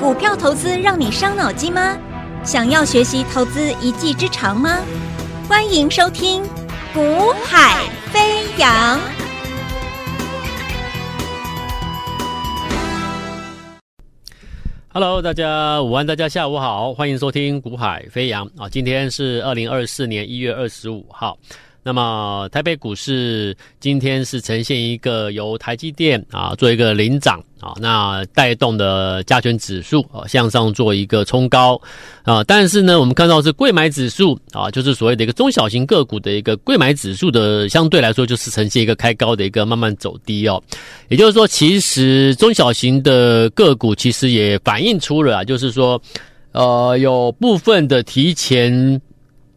股票投资让你伤脑筋吗？想要学习投资一技之长吗？欢迎收听《股海飞扬》。Hello，大家午安，大家下午好，欢迎收听《股海飞扬》啊！今天是二零二四年一月二十五号。那么台北股市今天是呈现一个由台积电啊做一个领涨啊，那带动的加权指数啊向上做一个冲高啊，但是呢，我们看到是柜买指数啊，就是所谓的一个中小型个股的一个柜买指数的相对来说就是呈现一个开高的一个慢慢走低哦，也就是说，其实中小型的个股其实也反映出了啊，就是说呃有部分的提前。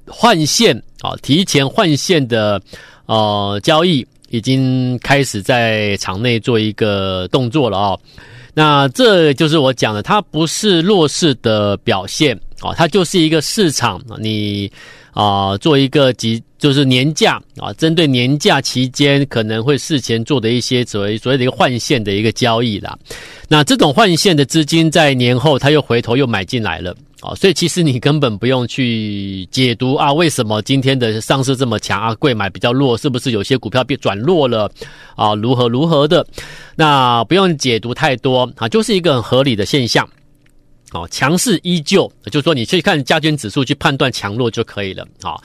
换线啊，提前换线的呃交易已经开始在场内做一个动作了啊。那这就是我讲的，它不是弱势的表现啊，它就是一个市场你啊做一个即就是年假啊，针对年假期间可能会事前做的一些所谓所谓的一个换线的一个交易啦。那这种换线的资金在年后它又回头又买进来了。啊，所以其实你根本不用去解读啊，为什么今天的上市这么强啊？贵买比较弱，是不是有些股票变转弱了啊？如何如何的？那不用解读太多啊，就是一个很合理的现象。哦，强势依旧，就是说你去看加权指数去判断强弱就可以了。啊，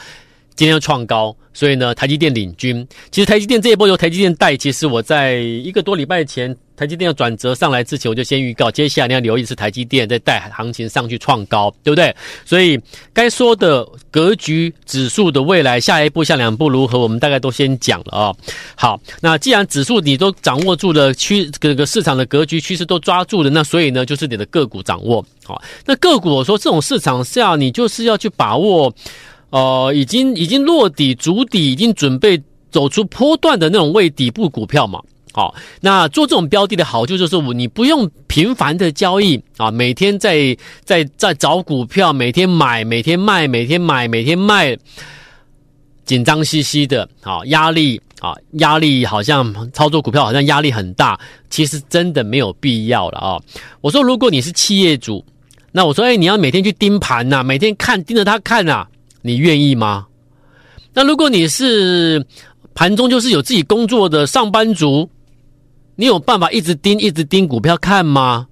今天要创高，所以呢，台积电领军。其实台积电这一波由台积电带，其实我在一个多礼拜前。台积电要转折上来之前，我就先预告，接下来你要留意是台积电在带行情上去创高，对不对？所以该说的格局、指数的未来，下一步、下两步如何，我们大概都先讲了啊、好，那既然指数你都掌握住了趋，这个市场的格局趋势都抓住了，那所以呢，就是你的个股掌握好。那个股我说这种市场下，你就是要去把握，呃，已经已经落底、足底，已经准备走出波段的那种未底部股票嘛。好，那做这种标的的好处就是，你不用频繁的交易啊，每天在在在找股票，每天买，每天卖，每天买，每天卖，紧张兮兮的，好压力啊，压力好像操作股票好像压力很大，其实真的没有必要了啊。我说，如果你是企业主，那我说，哎，你要每天去盯盘呐，每天看盯着它看呐，你愿意吗？那如果你是盘中就是有自己工作的上班族。你有办法一直盯、一直盯股票看吗？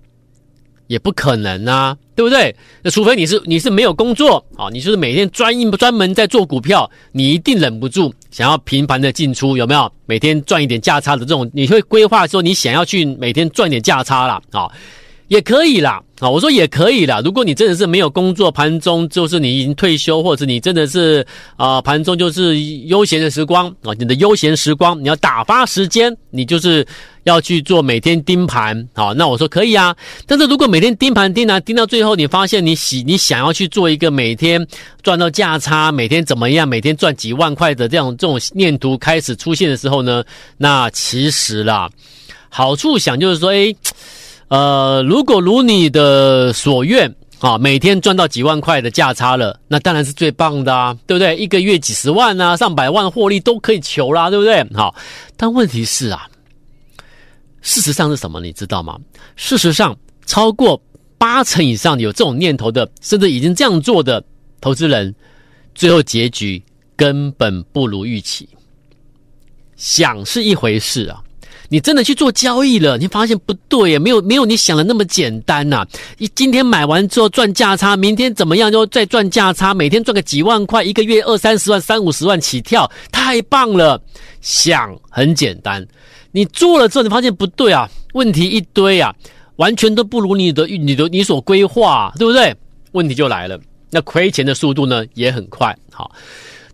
也不可能啊，对不对？那除非你是你是没有工作啊，你就是每天专一专门在做股票，你一定忍不住想要频繁的进出，有没有？每天赚一点价差的这种，你会规划说你想要去每天赚点价差啦。啊，也可以啦。啊，我说也可以啦。如果你真的是没有工作，盘中就是你已经退休，或者你真的是啊，盘中就是悠闲的时光啊，你的悠闲时光，你要打发时间，你就是。要去做每天盯盘，好，那我说可以啊。但是如果每天盯盘盯啊盯到最后，你发现你喜你想要去做一个每天赚到价差，每天怎么样，每天赚几万块的这样这种念头开始出现的时候呢，那其实啦，好处想就是说，诶，呃，如果如你的所愿啊，每天赚到几万块的价差了，那当然是最棒的啊，对不对？一个月几十万啊，上百万获利都可以求啦，对不对？好，但问题是啊。事实上是什么？你知道吗？事实上，超过八成以上有这种念头的，甚至已经这样做的投资人，最后结局根本不如预期。想是一回事啊，你真的去做交易了，你发现不对，没有没有你想的那么简单呐。你今天买完之后赚价差，明天怎么样就再赚价差，每天赚个几万块，一个月二三十万、三五十万起跳，太棒了。想很简单。你做了之后，你发现不对啊，问题一堆啊，完全都不如你的、你的、你所规划，对不对？问题就来了，那亏钱的速度呢也很快。好，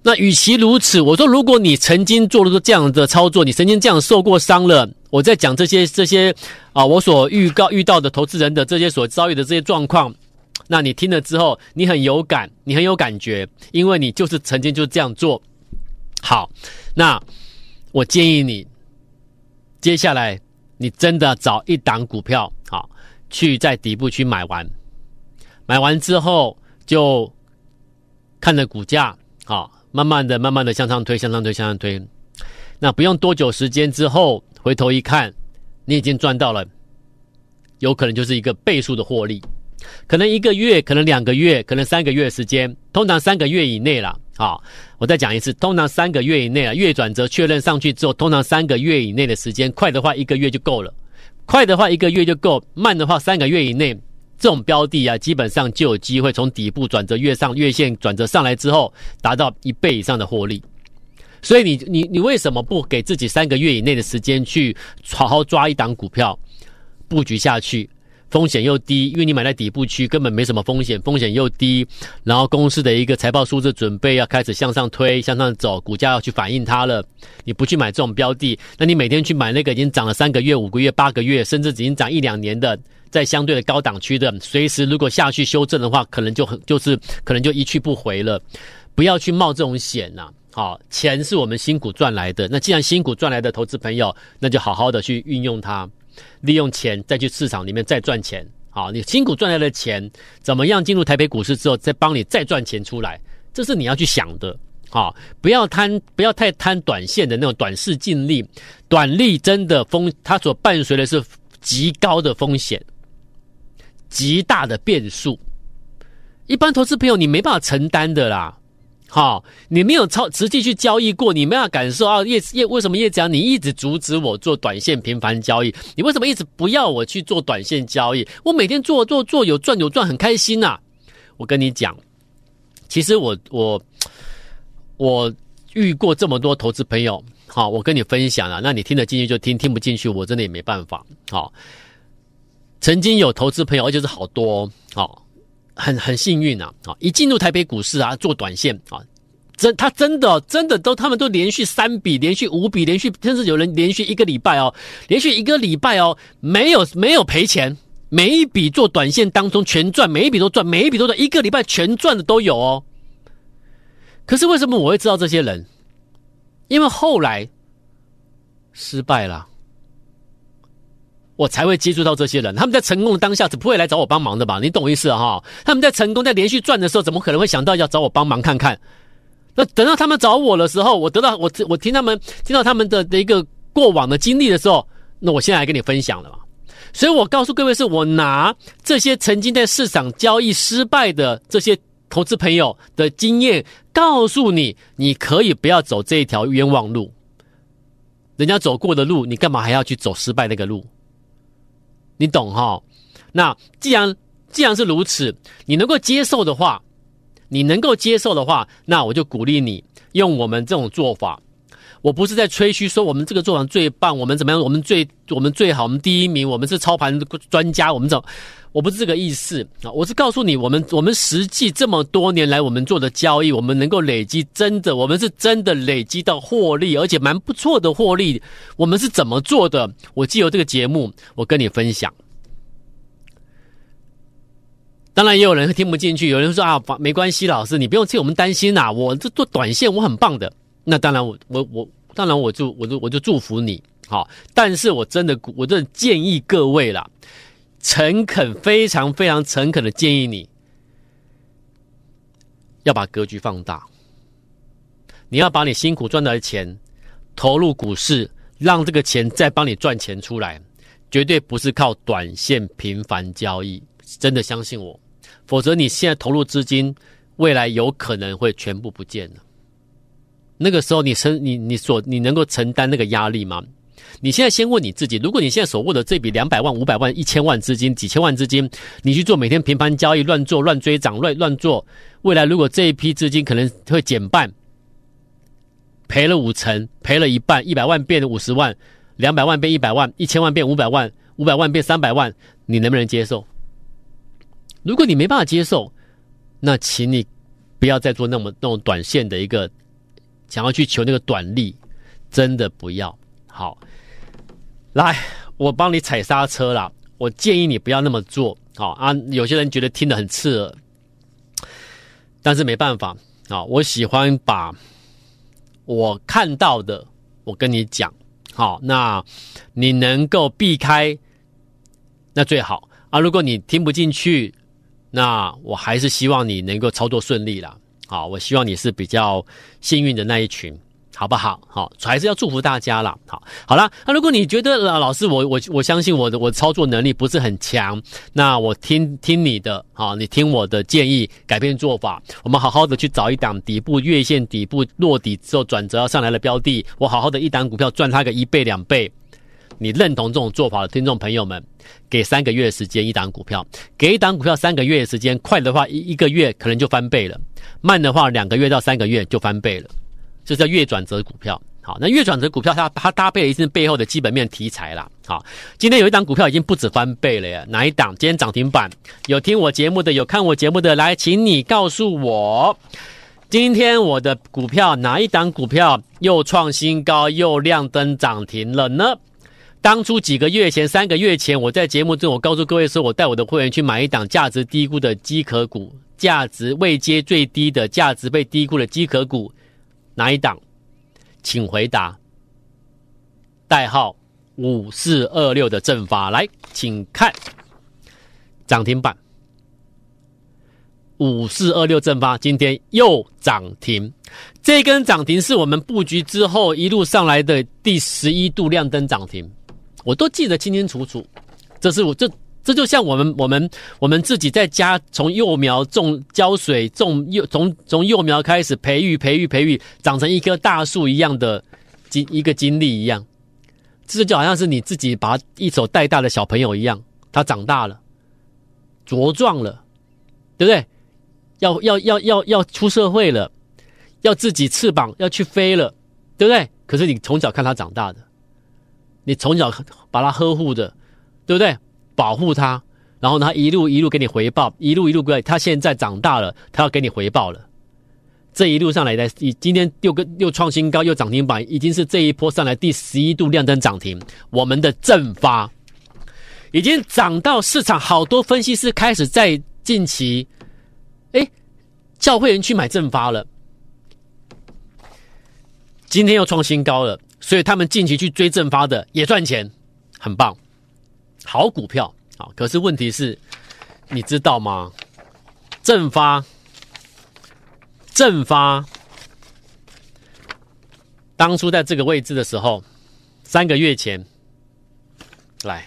那与其如此，我说，如果你曾经做了这样的操作，你曾经这样受过伤了，我在讲这些这些啊，我所预告遇到的投资人的这些所遭遇的这些状况，那你听了之后，你很有感，你很有感觉，因为你就是曾经就这样做。好，那我建议你。接下来，你真的找一档股票，好，去在底部去买完，买完之后就看着股价，好，慢慢的、慢慢的向上推，向上推，向上推。那不用多久时间之后，回头一看，你已经赚到了，有可能就是一个倍数的获利。可能一个月，可能两个月，可能三个月时间，通常三个月以内啦。啊，我再讲一次，通常三个月以内啊，月转折确认上去之后，通常三个月以内的时间，快的话一个月就够了，快的话一个月就够，慢的话三个月以内，这种标的啊，基本上就有机会从底部转折月上月线转折上来之后，达到一倍以上的获利。所以你你你为什么不给自己三个月以内的时间去好好抓一档股票，布局下去？风险又低，因为你买在底部区，根本没什么风险，风险又低。然后公司的一个财报数字准备要开始向上推、向上走，股价要去反映它了。你不去买这种标的，那你每天去买那个已经涨了三个月、五个月、八个月，甚至已经涨一两年的，在相对的高档区的，随时如果下去修正的话，可能就很就是可能就一去不回了。不要去冒这种险呐！好，钱是我们辛苦赚来的，那既然辛苦赚来的投资朋友，那就好好的去运用它。利用钱再去市场里面再赚钱，好，你辛苦赚来的钱，怎么样进入台北股市之后再帮你再赚钱出来？这是你要去想的，好，不要贪，不要太贪短线的那种短视尽力，短利真的风，它所伴随的是极高的风险，极大的变数，一般投资朋友你没办法承担的啦。好，你没有超实际去交易过，你没有感受啊？叶叶为什么叶子阳你一直阻止我做短线频繁交易？你为什么一直不要我去做短线交易？我每天做做做有赚有赚很开心呐、啊！我跟你讲，其实我我我遇过这么多投资朋友，好，我跟你分享了，那你听得进去就听，听不进去我真的也没办法。好，曾经有投资朋友，而且是好多，哦。很很幸运啊！啊，一进入台北股市啊，做短线啊，真他真的真的都他们都连续三笔、连续五笔、连续甚至有人连续一个礼拜哦，连续一个礼拜哦，没有没有赔钱，每一笔做短线当中全赚，每一笔都赚，每一笔都赚，一个礼拜全赚的都有哦。可是为什么我会知道这些人？因为后来失败了。我才会接触到这些人，他们在成功的当下是不会来找我帮忙的吧？你懂我意思哈？他们在成功、在连续赚的时候，怎么可能会想到要找我帮忙看看？那等到他们找我的时候，我得到我我听他们听到他们的的一个过往的经历的时候，那我现在来跟你分享了嘛。所以我告诉各位，是我拿这些曾经在市场交易失败的这些投资朋友的经验，告诉你，你可以不要走这一条冤枉路。人家走过的路，你干嘛还要去走失败那个路？你懂哈？那既然既然是如此，你能够接受的话，你能够接受的话，那我就鼓励你用我们这种做法。我不是在吹嘘说我们这个做法最棒，我们怎么样？我们最我们最好，我们第一名，我们是操盘专家，我们怎么？我不是这个意思啊！我是告诉你，我们我们实际这么多年来我们做的交易，我们能够累积真的，我们是真的累积到获利，而且蛮不错的获利。我们是怎么做的？我既有这个节目，我跟你分享。当然，也有人会听不进去，有人说啊，没关系，老师你不用替我们担心呐，我这做短线我很棒的。那当然，我我我当然我就我就我就祝福你好，但是我真的我真的建议各位啦。诚恳，非常非常诚恳的建议你，要把格局放大。你要把你辛苦赚来的钱投入股市，让这个钱再帮你赚钱出来，绝对不是靠短线频繁交易。真的相信我，否则你现在投入资金，未来有可能会全部不见了。那个时候你承你你所你能够承担那个压力吗？你现在先问你自己：如果你现在手握的这笔两百万、五百万、一千万资金、几千万资金，你去做每天频繁交易、乱做、乱追涨、乱乱做，未来如果这一批资金可能会减半，赔了五成，赔了一半，一百万变五十万，两百万变一百万，一千万变五百万，五百万变三百万，你能不能接受？如果你没办法接受，那请你不要再做那么那种短线的一个想要去求那个短利，真的不要。好。来，我帮你踩刹车啦。我建议你不要那么做，好啊。有些人觉得听得很刺耳，但是没办法啊。我喜欢把我看到的，我跟你讲，好，那你能够避开，那最好啊。如果你听不进去，那我还是希望你能够操作顺利啦。好，我希望你是比较幸运的那一群。好不好？好，还是要祝福大家啦。好，好啦。那如果你觉得老师，我我我相信我的我操作能力不是很强，那我听听你的，好，你听我的建议，改变做法，我们好好的去找一档底部月线底部落底之后转折要上来的标的，我好好的一档股票赚它个一倍两倍。你认同这种做法的听众朋友们，给三个月的时间一档股票，给一档股票三个月的时间，快的话一一个月可能就翻倍了，慢的话两个月到三个月就翻倍了。这叫月转折股票，好，那月转折股票它它搭配了一些背后的基本面题材啦，好，今天有一档股票已经不止翻倍了呀，哪一档？今天涨停板，有听我节目的，有看我节目的，来，请你告诉我，今天我的股票哪一档股票又创新高又亮灯涨停了呢？当初几个月前，三个月前，我在节目中我告诉各位说，我带我的会员去买一档价值低估的机壳股，价值未接最低的价值被低估的机壳股。哪一档？请回答。代号五四二六的正发来，请看涨停板。五四二六正发今天又涨停，这根涨停是我们布局之后一路上来的第十一度亮灯涨停，我都记得清清楚楚。这是我这。这就像我们我们我们自己在家从幼苗种浇水种幼从从幼苗开始培育培育培育长成一棵大树一样的经一个经历一样，这就好像是你自己把一手带大的小朋友一样，他长大了，茁壮了，对不对？要要要要要出社会了，要自己翅膀要去飞了，对不对？可是你从小看他长大的，你从小把他呵护的，对不对？保护他，然后他一路一路给你回报，一路一路过来。他现在长大了，他要给你回报了。这一路上来的，今天又跟又创新高，又涨停板，已经是这一波上来第十一度亮灯涨停。我们的正发已经涨到市场，好多分析师开始在近期，哎，叫会员去买正发了。今天又创新高了，所以他们近期去追正发的也赚钱，很棒。好股票啊！可是问题是，你知道吗？正发，正发，当初在这个位置的时候，三个月前，来，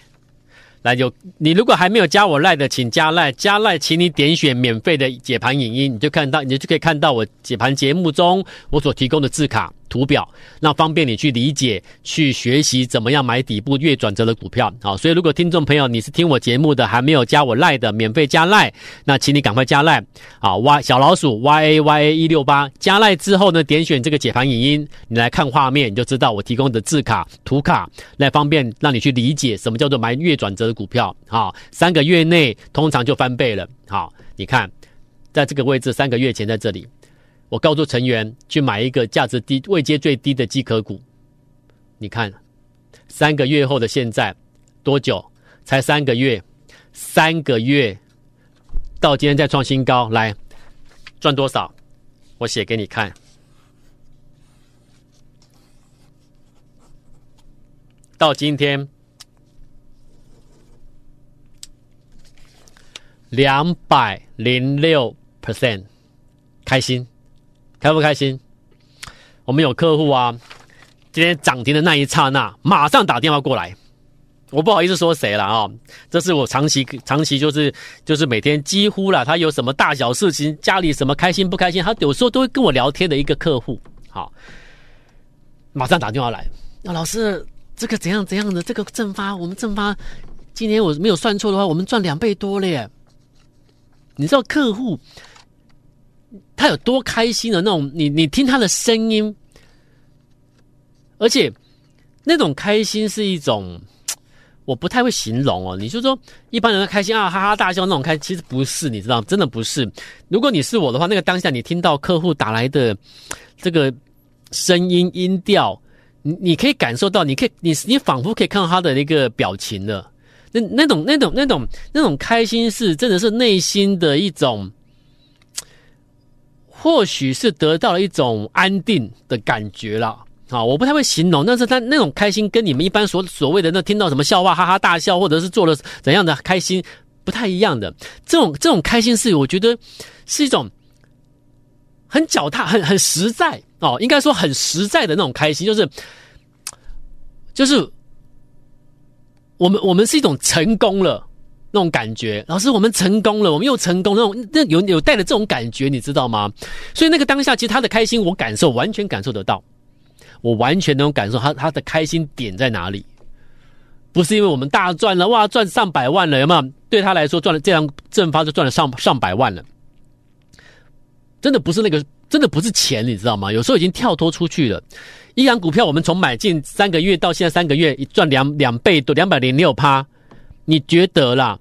来有你如果还没有加我赖的，请加赖，加赖，请你点选免费的解盘影音，你就看到，你就可以看到我解盘节目中我所提供的字卡。图表，那方便你去理解、去学习怎么样买底部月转折的股票。好，所以如果听众朋友你是听我节目的，还没有加我赖的，免费加赖，那请你赶快加赖。好，Y 小老鼠 Y A Y A 一六八加赖之后呢，点选这个解盘影音，你来看画面，你就知道我提供的字卡、图卡，来方便让你去理解什么叫做买月转折的股票。好，三个月内通常就翻倍了。好，你看，在这个位置，三个月前在这里。我告诉成员去买一个价值低、位阶最低的机壳股。你看，三个月后的现在多久？才三个月，三个月到今天再创新高，来赚多少？我写给你看。到今天两百零六 percent，开心。开不开心？我们有客户啊，今天涨停的那一刹那，马上打电话过来。我不好意思说谁了啊、这是我长期长期就是就是每天几乎了，他有什么大小事情，家里什么开心不开心，他有时候都会跟我聊天的一个客户。好，马上打电话来，那老师这个怎样怎样的？这个正发，我们正发今年我没有算错的话，我们赚两倍多了耶。你知道客户？他有多开心的那种，你你听他的声音，而且那种开心是一种，我不太会形容哦。你就说一般人的开心啊，哈哈大笑那种开，其实不是，你知道，真的不是。如果你是我的话，那个当下你听到客户打来的这个声音音调，你你可以感受到，你可以你你仿佛可以看到他的那个表情了。那那种那种那种那种开心是真的是内心的一种。或许是得到了一种安定的感觉了啊！我不太会形容，但是他那种开心跟你们一般所所谓的那听到什么笑话哈哈大笑，或者是做了怎样的开心不太一样的。这种这种开心是我觉得是一种很脚踏，很很实在哦，应该说很实在的那种开心，就是就是我们我们是一种成功了那种感觉，老师，我们成功了，我们又成功那种那有有带着这种感觉，你知道吗？所以那个当下，其实他的开心，我感受完全感受得到，我完全能感受他他的开心点在哪里，不是因为我们大赚了哇，赚上百万了，有没有？对他来说，赚了这样正发就赚了上上百万了。真的不是那个，真的不是钱，你知道吗？有时候已经跳脱出去了。一档股票，我们从买进三个月到现在三个月，赚两两倍多，两百零六趴。你觉得啦，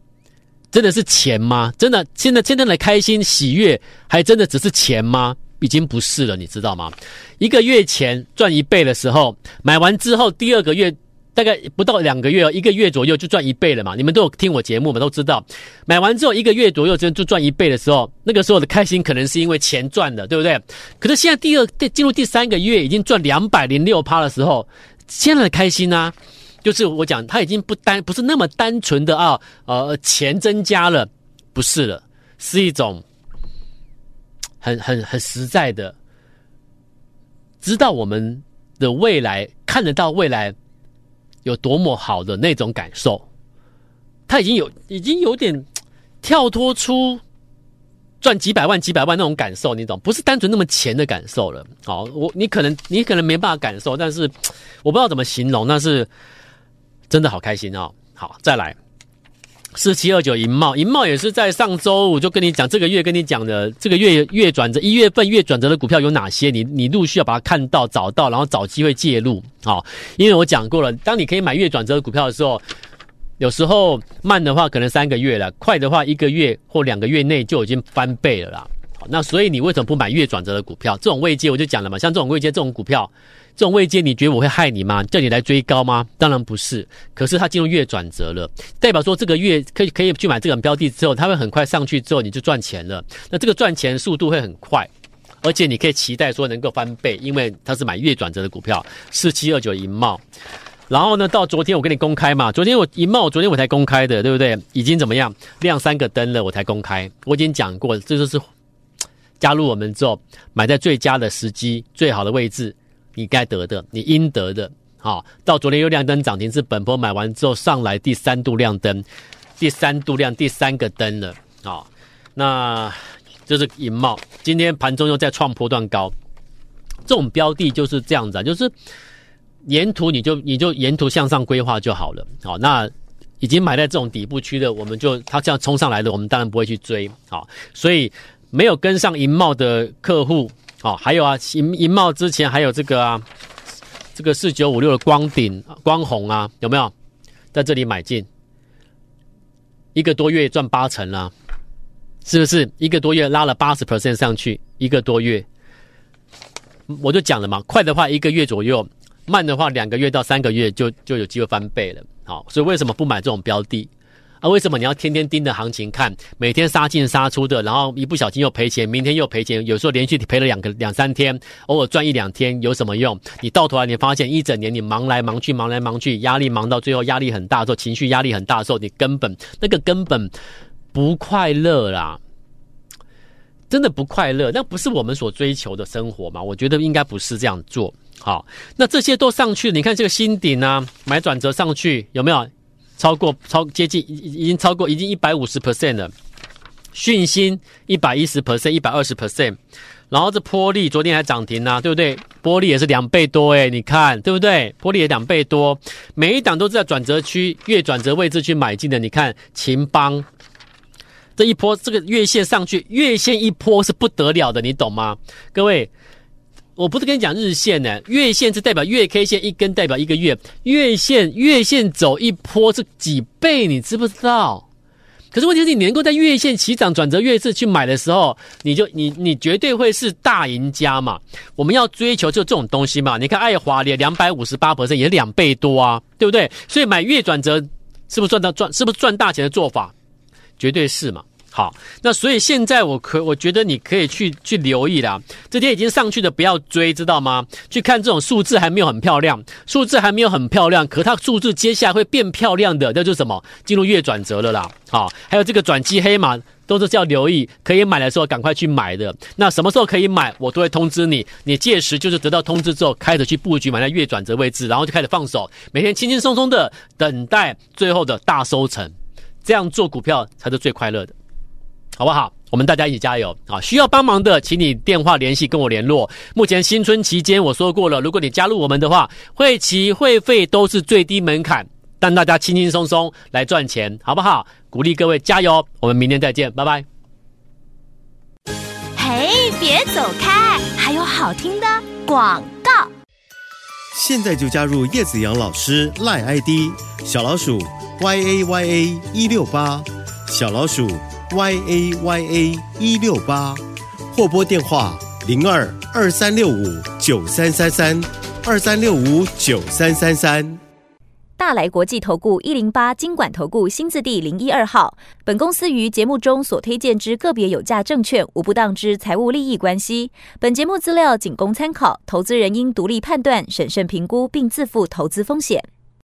真的是钱吗？真的，现在现在的开心喜悦，还真的只是钱吗？已经不是了，你知道吗？一个月前赚一倍的时候，买完之后第二个月。大概不到两个月，一个月左右就赚一倍了嘛？你们都有听我节目嘛，都知道。买完之后一个月左右就就赚一倍的时候，那个时候的开心可能是因为钱赚的，对不对？可是现在第二进入第三个月已经赚两百零六趴的时候，现在的开心呢、就是我讲他已经不单不是那么单纯的啊，呃，钱增加了，不是了，是一种很很很实在的，知道我们的未来，看得到未来。有多么好的那种感受，他已经有已经有点跳脱出赚几百万几百万那种感受，你懂？不是单纯那么钱的感受了。好，我你可能你可能没办法感受，但是我不知道怎么形容，那是真的好开心哦。好，再来。四七二九银茂，银茂也是在上周五就跟你讲，这个月跟你讲的这个月月转折，一月份月转折的股票有哪些？你你陆续要把它看到、找到，然后找机会介入。好，因为我讲过了，当你可以买月转折的股票的时候，有时候慢的话可能三个月了，快的话一个月或两个月内就已经翻倍了啦。那所以你为什么不买月转折的股票？这种位阶我就讲了嘛，像这种位阶这种股票。这种位阶，你觉得我会害你吗？叫你来追高吗？当然不是。可是它进入月转折了，代表说这个月可以可以去买这个标的之后，它会很快上去之后你就赚钱了。那这个赚钱速度会很快，而且你可以期待说能够翻倍，因为它是买月转折的股票。四七二九银茂，然后呢，到昨天我跟你公开嘛，昨天我银茂，昨天我才公开的，对不对？已经怎么样亮三个灯了，我才公开。我已经讲过，这就是加入我们之后买在最佳的时机、最好的位置。你该得的，你应得的，好，到昨天又亮灯涨停，是本波买完之后上来第三度亮灯，第三度亮第三个灯了，好，那就是银茂，今天盘中又在创波段高，这种标的就是这样子啊，就是沿途你就你就沿途向上规划就好了，好，那已经买在这种底部区的，我们就它这样冲上来的，我们当然不会去追，好，所以没有跟上银茂的客户。好、哦，还有啊，银银茂之前还有这个啊，这个四九五六的光顶光弘啊，有没有在这里买进？一个多月赚八成了，是不是？一个多月拉了八十 percent 上去，一个多月，我就讲了嘛，快的话一个月左右，慢的话两个月到三个月就就有机会翻倍了。好，所以为什么不买这种标的？啊，为什么你要天天盯着行情看？每天杀进杀出的，然后一不小心又赔钱，明天又赔钱，有时候连续赔了两个两三天，偶尔赚一两天，有什么用？你到头来你发现一整年你忙来忙去，忙来忙去，压力忙到最后压力很大的时候，情绪压力很大的时候，你根本那个根本不快乐啦，真的不快乐，那不是我们所追求的生活嘛？我觉得应该不是这样做。好，那这些都上去，你看这个新顶啊，买转折上去有没有？超过超接近已已经超过已经一百五十 percent 了，讯芯一百一十 percent 一百二十 percent，然后这波力昨天还涨停啊，对不对？波力也是两倍多诶，你看对不对？波力也两倍多，每一档都是在转折区月转折位置去买进的。你看秦邦这一波这个月线上去，月线一波是不得了的，你懂吗？各位。我不是跟你讲日线呢，月线是代表月 K 线一根代表一个月，月线月线走一波是几倍，你知不知道？可是问题是，你能够在月线起涨转折月次去买的时候，你就你你绝对会是大赢家嘛。我们要追求就这种东西嘛。你看爱华联两百五十八也两倍多啊，对不对？所以买月转折是不是赚到赚？是不是赚大钱的做法？绝对是嘛。好，那所以现在我可我觉得你可以去去留意啦。这天已经上去的不要追，知道吗？去看这种数字还没有很漂亮，数字还没有很漂亮，可它数字接下来会变漂亮的，那就是什么？进入月转折了啦。好，还有这个转机黑马都是要留意，可以买的时候赶快去买的。那什么时候可以买，我都会通知你。你届时就是得到通知之后，开始去布局买在月转折位置，然后就开始放手，每天轻轻松松的等待最后的大收成。这样做股票才是最快乐的，好不好？我们大家一起加油啊！需要帮忙的，请你电话联系跟我联络。目前新春期间，我说过了，如果你加入我们的话，会期会费都是最低门槛，让大家轻轻松松来赚钱，好不好？鼓励各位加油！我们明天再见，拜拜。嘿，别走开，还有好听的广告。现在就加入叶子阳老师赖 ID 小老鼠 y a y a 一六八小老鼠。Y a y a 一六八，或拨电话零二二三六五九三三三二三六五九三三三。大来国际投顾一零八金管投顾新字第零一二号。本公司于节目中所推荐之个别有价证券，无不当之财务利益关系。本节目资料仅供参考，投资人应独立判断、审慎评估，并自负投资风险。